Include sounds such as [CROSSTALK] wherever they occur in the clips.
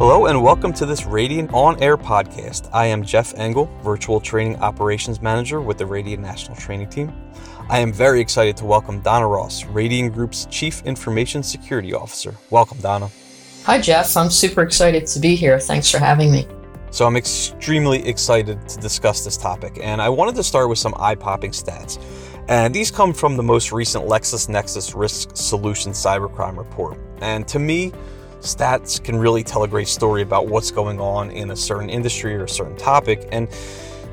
Hello and welcome to this Radian On Air podcast. I am Jeff Engel, Virtual Training Operations Manager with the Radian National Training Team. I am very excited to welcome Donna Ross, Radian Group's Chief Information Security Officer. Welcome, Donna. Hi, Jeff. I'm super excited to be here. Thanks for having me. So, I'm extremely excited to discuss this topic, and I wanted to start with some eye popping stats. And these come from the most recent LexisNexis Risk Solutions Cybercrime Report. And to me, stats can really tell a great story about what's going on in a certain industry or a certain topic. And,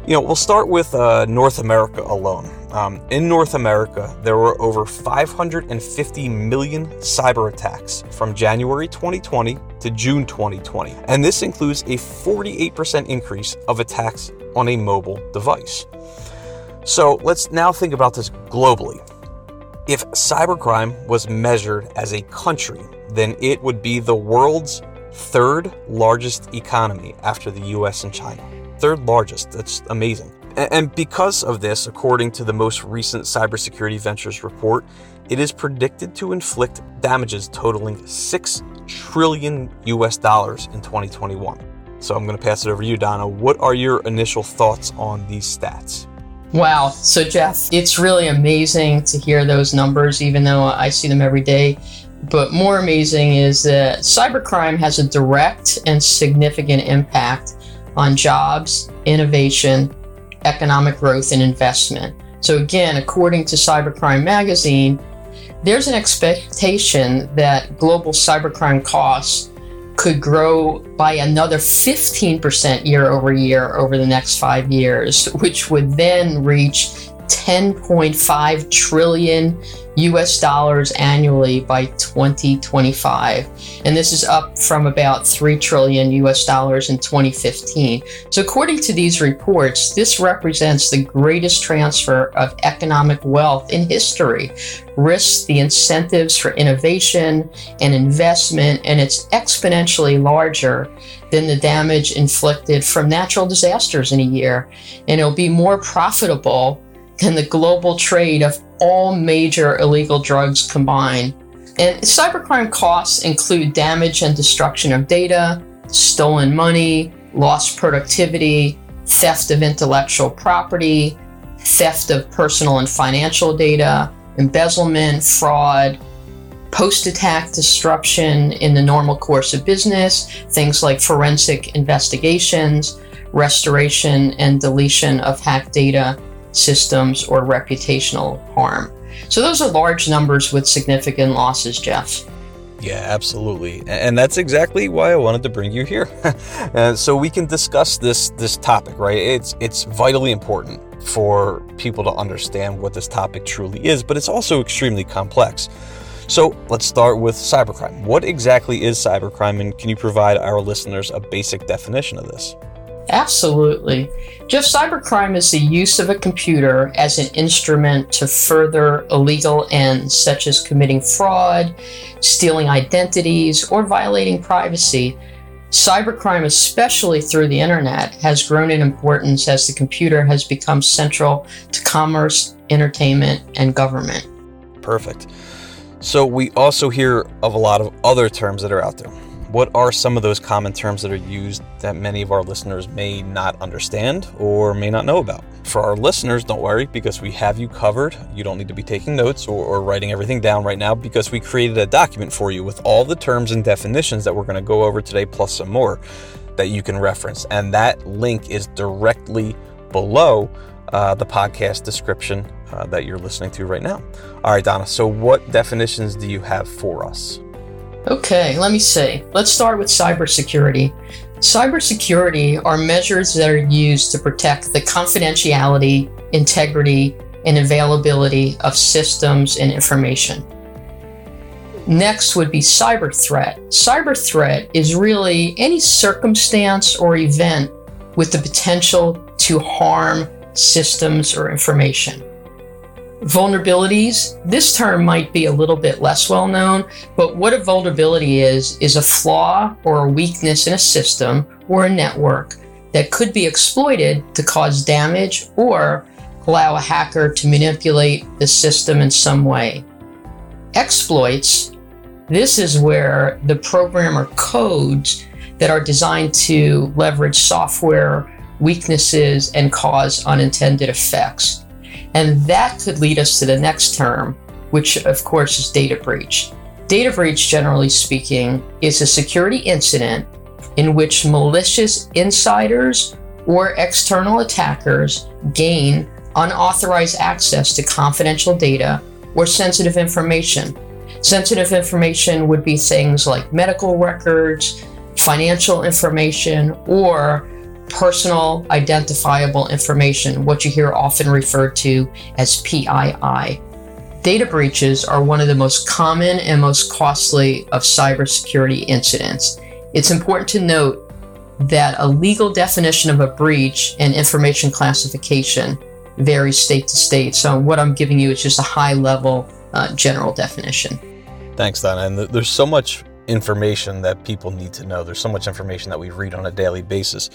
you know, we'll start with uh, North America alone. Um, in North America, there were over 550 million cyber attacks from January 2020 to June 2020. And this includes a 48% increase of attacks on a mobile device. So let's now think about this globally. If cybercrime was measured as a country, then it would be the world's third largest economy after the US and China. Third largest, that's amazing. And because of this, according to the most recent Cybersecurity Ventures report, it is predicted to inflict damages totaling 6 trillion US dollars in 2021. So I'm going to pass it over to you, Donna. What are your initial thoughts on these stats? Wow. So, Jeff, it's really amazing to hear those numbers, even though I see them every day. But more amazing is that cybercrime has a direct and significant impact on jobs, innovation, economic growth, and investment. So, again, according to Cybercrime Magazine, there's an expectation that global cybercrime costs could grow by another 15% year over year over the next five years, which would then reach 10.5 trillion US dollars annually by 2025. And this is up from about 3 trillion US dollars in 2015. So, according to these reports, this represents the greatest transfer of economic wealth in history, risks the incentives for innovation and investment, and it's exponentially larger than the damage inflicted from natural disasters in a year. And it'll be more profitable than the global trade of all major illegal drugs combined. And cybercrime costs include damage and destruction of data, stolen money, lost productivity, theft of intellectual property, theft of personal and financial data, embezzlement, fraud, post attack disruption in the normal course of business, things like forensic investigations, restoration and deletion of hacked data, systems, or reputational harm. So those are large numbers with significant losses, Jeff. Yeah, absolutely, and that's exactly why I wanted to bring you here, [LAUGHS] uh, so we can discuss this this topic. Right? It's it's vitally important for people to understand what this topic truly is, but it's also extremely complex. So let's start with cybercrime. What exactly is cybercrime, and can you provide our listeners a basic definition of this? Absolutely. Jeff, cybercrime is the use of a computer as an instrument to further illegal ends, such as committing fraud, stealing identities, or violating privacy. Cybercrime, especially through the internet, has grown in importance as the computer has become central to commerce, entertainment, and government. Perfect. So, we also hear of a lot of other terms that are out there what are some of those common terms that are used that many of our listeners may not understand or may not know about? For our listeners, don't worry because we have you covered. You don't need to be taking notes or, or writing everything down right now because we created a document for you with all the terms and definitions that we're going to go over today, plus some more that you can reference. And that link is directly below uh, the podcast description uh, that you're listening to right now. All right, Donna. So, what definitions do you have for us? Okay, let me see. Let's start with cybersecurity. Cybersecurity are measures that are used to protect the confidentiality, integrity, and availability of systems and information. Next would be cyber threat. Cyber threat is really any circumstance or event with the potential to harm systems or information. Vulnerabilities, this term might be a little bit less well known, but what a vulnerability is, is a flaw or a weakness in a system or a network that could be exploited to cause damage or allow a hacker to manipulate the system in some way. Exploits, this is where the programmer codes that are designed to leverage software weaknesses and cause unintended effects. And that could lead us to the next term, which of course is data breach. Data breach, generally speaking, is a security incident in which malicious insiders or external attackers gain unauthorized access to confidential data or sensitive information. Sensitive information would be things like medical records, financial information, or personal identifiable information, what you hear often referred to as PII. Data breaches are one of the most common and most costly of cybersecurity incidents. It's important to note that a legal definition of a breach and information classification varies state to state. So, what I'm giving you is just a high level uh, general definition. Thanks, Donna. And there's so much information that people need to know. There's so much information that we read on a daily basis.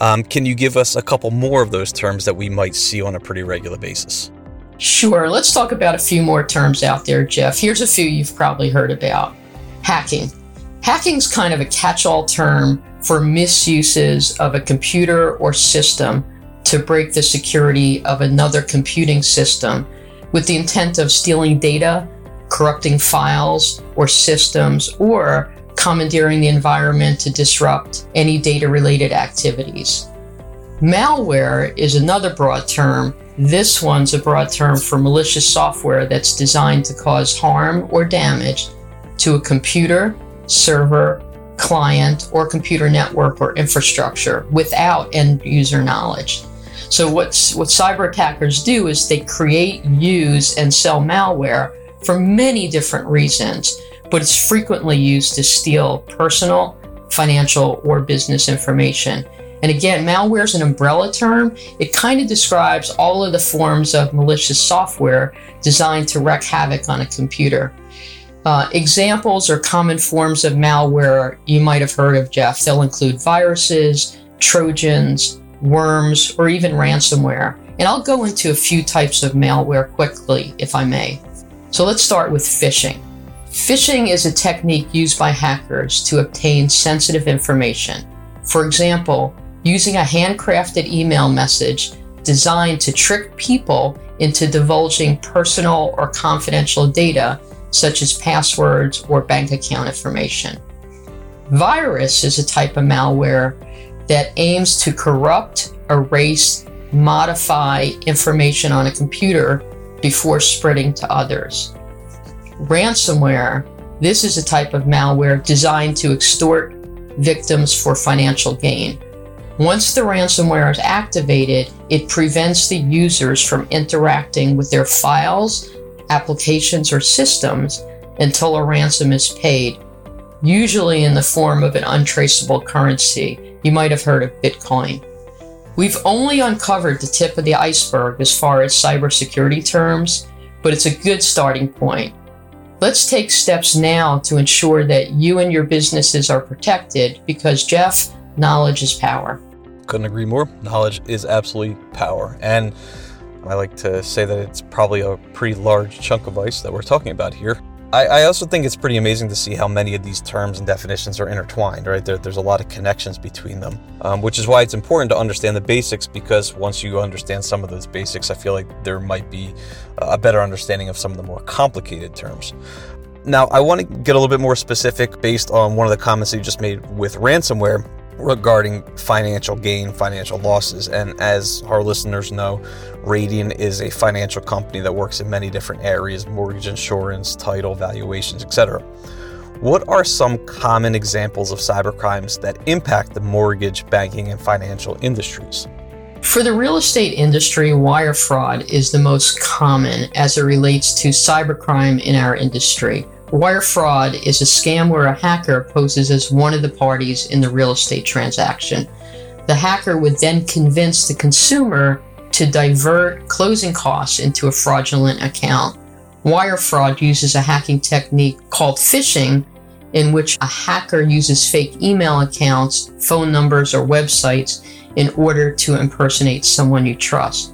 Um, can you give us a couple more of those terms that we might see on a pretty regular basis? Sure. Let's talk about a few more terms out there, Jeff. Here's a few you've probably heard about hacking. Hacking's kind of a catch all term for misuses of a computer or system to break the security of another computing system with the intent of stealing data, corrupting files or systems, or commandeering the environment to disrupt any data related activities. Malware is another broad term. This one's a broad term for malicious software that's designed to cause harm or damage to a computer, server, client, or computer network or infrastructure without end user knowledge. So what's, what cyber attackers do is they create, use, and sell malware for many different reasons, but it's frequently used to steal personal, financial, or business information. And again, malware is an umbrella term. It kind of describes all of the forms of malicious software designed to wreak havoc on a computer. Uh, examples or common forms of malware you might have heard of, Jeff. They'll include viruses, trojans, worms, or even ransomware. And I'll go into a few types of malware quickly, if I may. So let's start with phishing. Phishing is a technique used by hackers to obtain sensitive information. For example, using a handcrafted email message designed to trick people into divulging personal or confidential data, such as passwords or bank account information. Virus is a type of malware that aims to corrupt, erase, modify information on a computer before spreading to others. Ransomware, this is a type of malware designed to extort victims for financial gain. Once the ransomware is activated, it prevents the users from interacting with their files, applications, or systems until a ransom is paid, usually in the form of an untraceable currency you might have heard of Bitcoin. We've only uncovered the tip of the iceberg as far as cybersecurity terms, but it's a good starting point. Let's take steps now to ensure that you and your businesses are protected because, Jeff, knowledge is power. Couldn't agree more. Knowledge is absolutely power. And I like to say that it's probably a pretty large chunk of ice that we're talking about here. I, I, also think it's pretty amazing to see how many of these terms and definitions are intertwined, right? There, there's a lot of connections between them, um, which is why it's important to understand the basics because once you understand some of those basics, I feel like there might be a better understanding of some of the more complicated terms. Now, I want to get a little bit more specific based on one of the comments that you just made with ransomware regarding financial gain, financial losses. And as our listeners know, Radian is a financial company that works in many different areas mortgage insurance, title, valuations, etc. What are some common examples of cybercrimes that impact the mortgage, banking, and financial industries? For the real estate industry, wire fraud is the most common as it relates to cybercrime in our industry. Wire fraud is a scam where a hacker poses as one of the parties in the real estate transaction. The hacker would then convince the consumer to divert closing costs into a fraudulent account. Wire fraud uses a hacking technique called phishing, in which a hacker uses fake email accounts, phone numbers, or websites in order to impersonate someone you trust.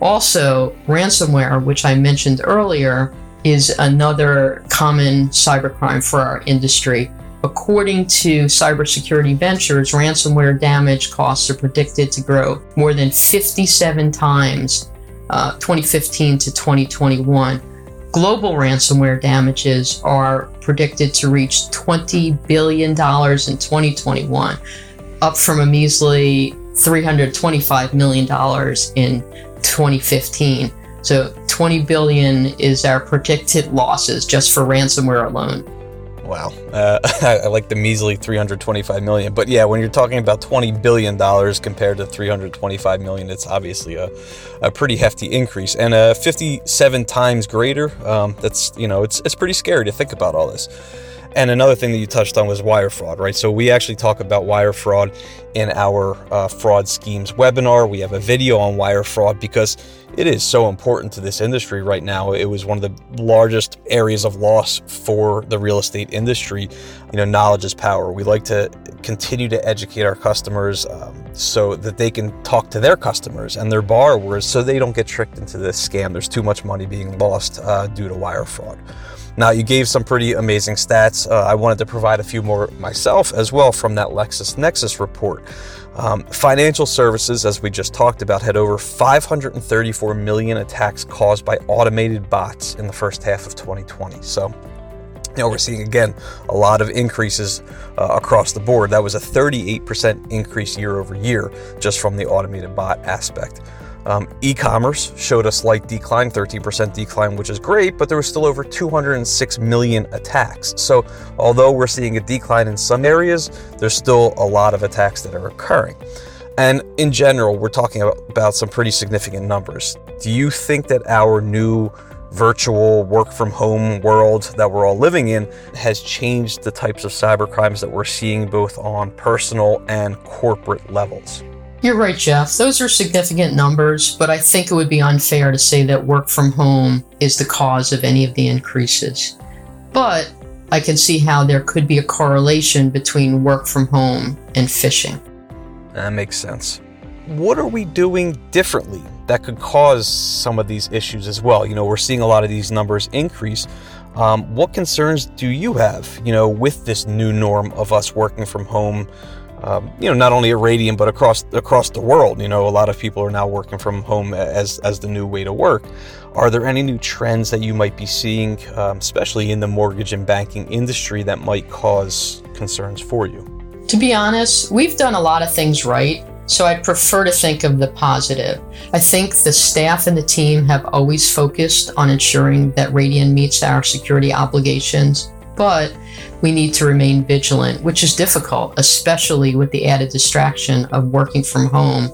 Also, ransomware, which I mentioned earlier, is another common cybercrime for our industry. According to Cybersecurity Ventures, ransomware damage costs are predicted to grow more than 57 times uh, 2015 to 2021. Global ransomware damages are predicted to reach $20 billion in 2021, up from a measly $325 million in 2015. So 20 billion is our predicted losses just for ransomware alone. Wow, uh, [LAUGHS] I like the measly 325 million. But yeah, when you're talking about 20 billion dollars compared to 325 million, it's obviously a, a pretty hefty increase and a 57 times greater. Um, that's you know, it's it's pretty scary to think about all this. And another thing that you touched on was wire fraud, right? So we actually talk about wire fraud in our uh, fraud schemes webinar. We have a video on wire fraud because it is so important to this industry right now. It was one of the largest areas of loss for the real estate industry. You know, knowledge is power. We like to continue to educate our customers um, so that they can talk to their customers and their borrowers so they don't get tricked into this scam. There's too much money being lost uh, due to wire fraud. Now, you gave some pretty amazing stats. Uh, I wanted to provide a few more myself as well from that LexisNexis report. Um, financial services, as we just talked about, had over 534 million attacks caused by automated bots in the first half of 2020. So, know, we're seeing again a lot of increases uh, across the board. That was a 38% increase year over year just from the automated bot aspect. Um, e commerce showed a slight decline, 13% decline, which is great, but there was still over 206 million attacks. So, although we're seeing a decline in some areas, there's still a lot of attacks that are occurring. And in general, we're talking about, about some pretty significant numbers. Do you think that our new virtual work from home world that we're all living in has changed the types of cyber crimes that we're seeing both on personal and corporate levels? You're right, Jeff. Those are significant numbers, but I think it would be unfair to say that work from home is the cause of any of the increases. But I can see how there could be a correlation between work from home and phishing. That makes sense. What are we doing differently that could cause some of these issues as well? You know, we're seeing a lot of these numbers increase. Um, what concerns do you have, you know, with this new norm of us working from home? um, you know, not only at Radian but across across the world. You know, a lot of people are now working from home as as the new way to work. Are there any new trends that you might be seeing, um, especially in the mortgage and banking industry, that might cause concerns for you? To be honest, we've done a lot of things right. So I prefer to think of the positive. I think the staff and the team have always focused on ensuring that Radian meets our security obligations, but we need to remain vigilant, which is difficult, especially with the added distraction of working from home.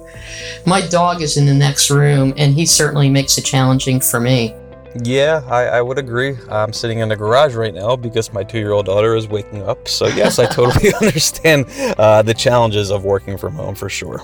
My dog is in the next room, and he certainly makes it challenging for me. Yeah, I, I would agree. I'm sitting in the garage right now because my two year old daughter is waking up. So, yes, I totally [LAUGHS] understand uh, the challenges of working from home for sure.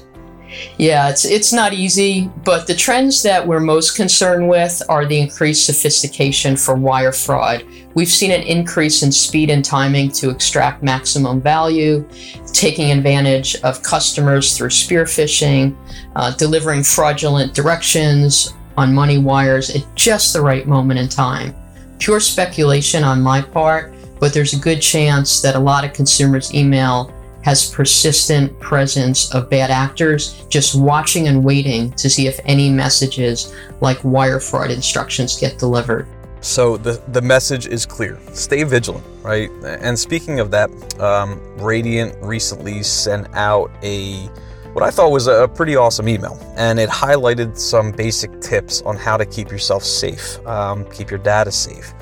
Yeah, it's it's not easy, but the trends that we're most concerned with are the increased sophistication for wire fraud. We've seen an increase in speed and timing to extract maximum value, taking advantage of customers through spear phishing, uh, delivering fraudulent directions on money wires at just the right moment in time. Pure speculation on my part, but there's a good chance that a lot of consumers' email has persistent presence of bad actors just watching and waiting to see if any messages like wire fraud instructions get delivered. So the, the message is clear. Stay vigilant, right? And speaking of that, um, Radian recently sent out a what I thought was a pretty awesome email, and it highlighted some basic tips on how to keep yourself safe, um, keep your data safe.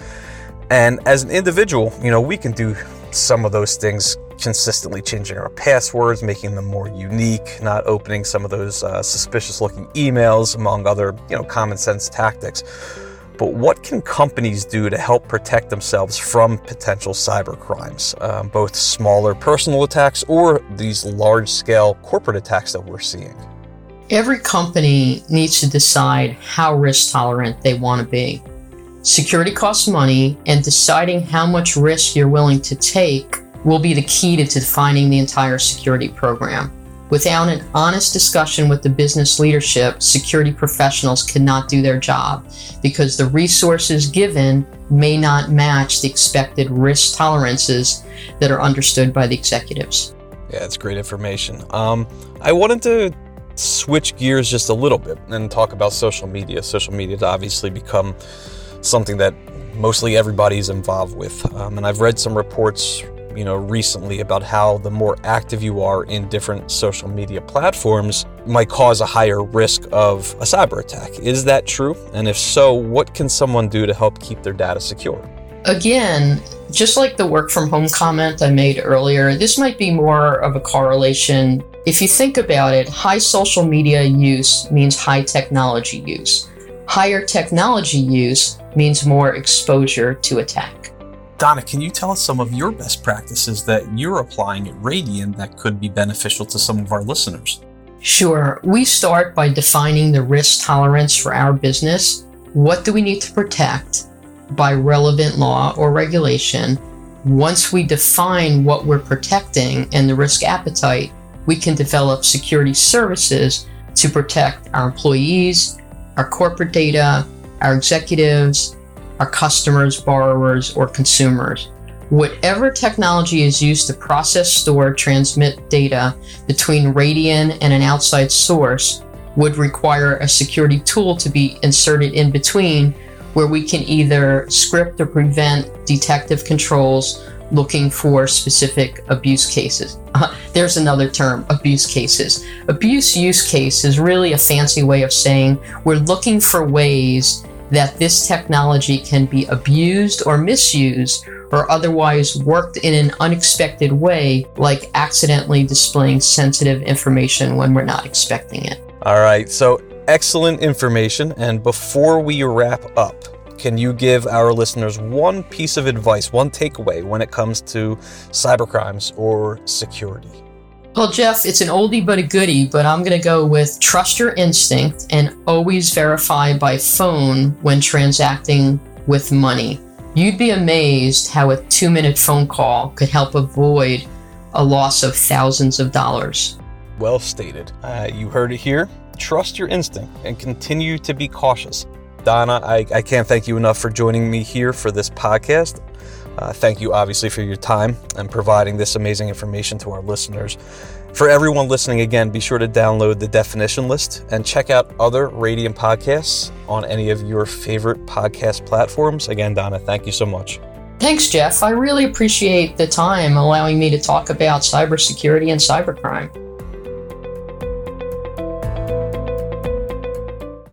And as an individual, you know, we can do some of those things consistently changing our passwords, making them more unique, not opening some of those uh, suspicious looking emails, among other, you know, common sense tactics. But what can companies do to help protect themselves from potential cyber crimes, um, both smaller personal attacks or these large scale corporate attacks that we're seeing? Every company needs to decide how risk tolerant they want to be. Security costs money, and deciding how much risk you're willing to take will be the key to defining the entire security program. Without an honest discussion with the business leadership, security professionals cannot do their job because the resources given may not match the expected risk tolerances that are understood by the executives. Yeah, it's great information. Um, I wanted to switch gears just a little bit and talk about social media. Social media has obviously become something that mostly everybody's involved with. Um, and I've read some reports, you know, recently about how the more active you are in different social media platforms might cause a higher risk of a cyber attack. Is that true? And if so, what can someone do to help keep their data secure? Again, just like the work from home comment I made earlier, this might be more of a correlation. If you think about it, high social media use means high technology use. Higher technology use means more exposure to attack. Donna, can you tell us some of your best practices that you're applying at Radian that could be beneficial to some of our listeners? Sure. We start by defining the risk tolerance for our business. What do we need to protect by relevant law or regulation? Once we define what we're protecting and the risk appetite, we can develop security services to protect our employees, our corporate data, our executives, our customers, borrowers, or consumers. Whatever technology is used to process, store, transmit data between Radian and an outside source would require a security tool to be inserted in between where we can either script or prevent detective controls looking for specific abuse cases. Uh, there's another term, abuse cases. Abuse use case is really a fancy way of saying we're looking for ways that this technology can be abused or misused or otherwise worked in an unexpected way, like accidentally displaying sensitive information when we're not expecting it. All right, so excellent information. And before we wrap up, can you give our listeners one piece of advice, one takeaway when it comes to cybercrimes or security? Well, Jeff, it's an oldie but a goodie, but I'm going to go with trust your instinct and always verify by phone when transacting with money. You'd be amazed how a two minute phone call could help avoid a loss of thousands of dollars. Well stated. Uh, you heard it here. Trust your instinct and continue to be cautious. Donna, I, I can't thank you enough for joining me here for this podcast. Uh, thank you, obviously, for your time and providing this amazing information to our listeners. For everyone listening, again, be sure to download the definition list and check out other Radian podcasts on any of your favorite podcast platforms. Again, Donna, thank you so much. Thanks, Jeff. I really appreciate the time allowing me to talk about cybersecurity and cybercrime.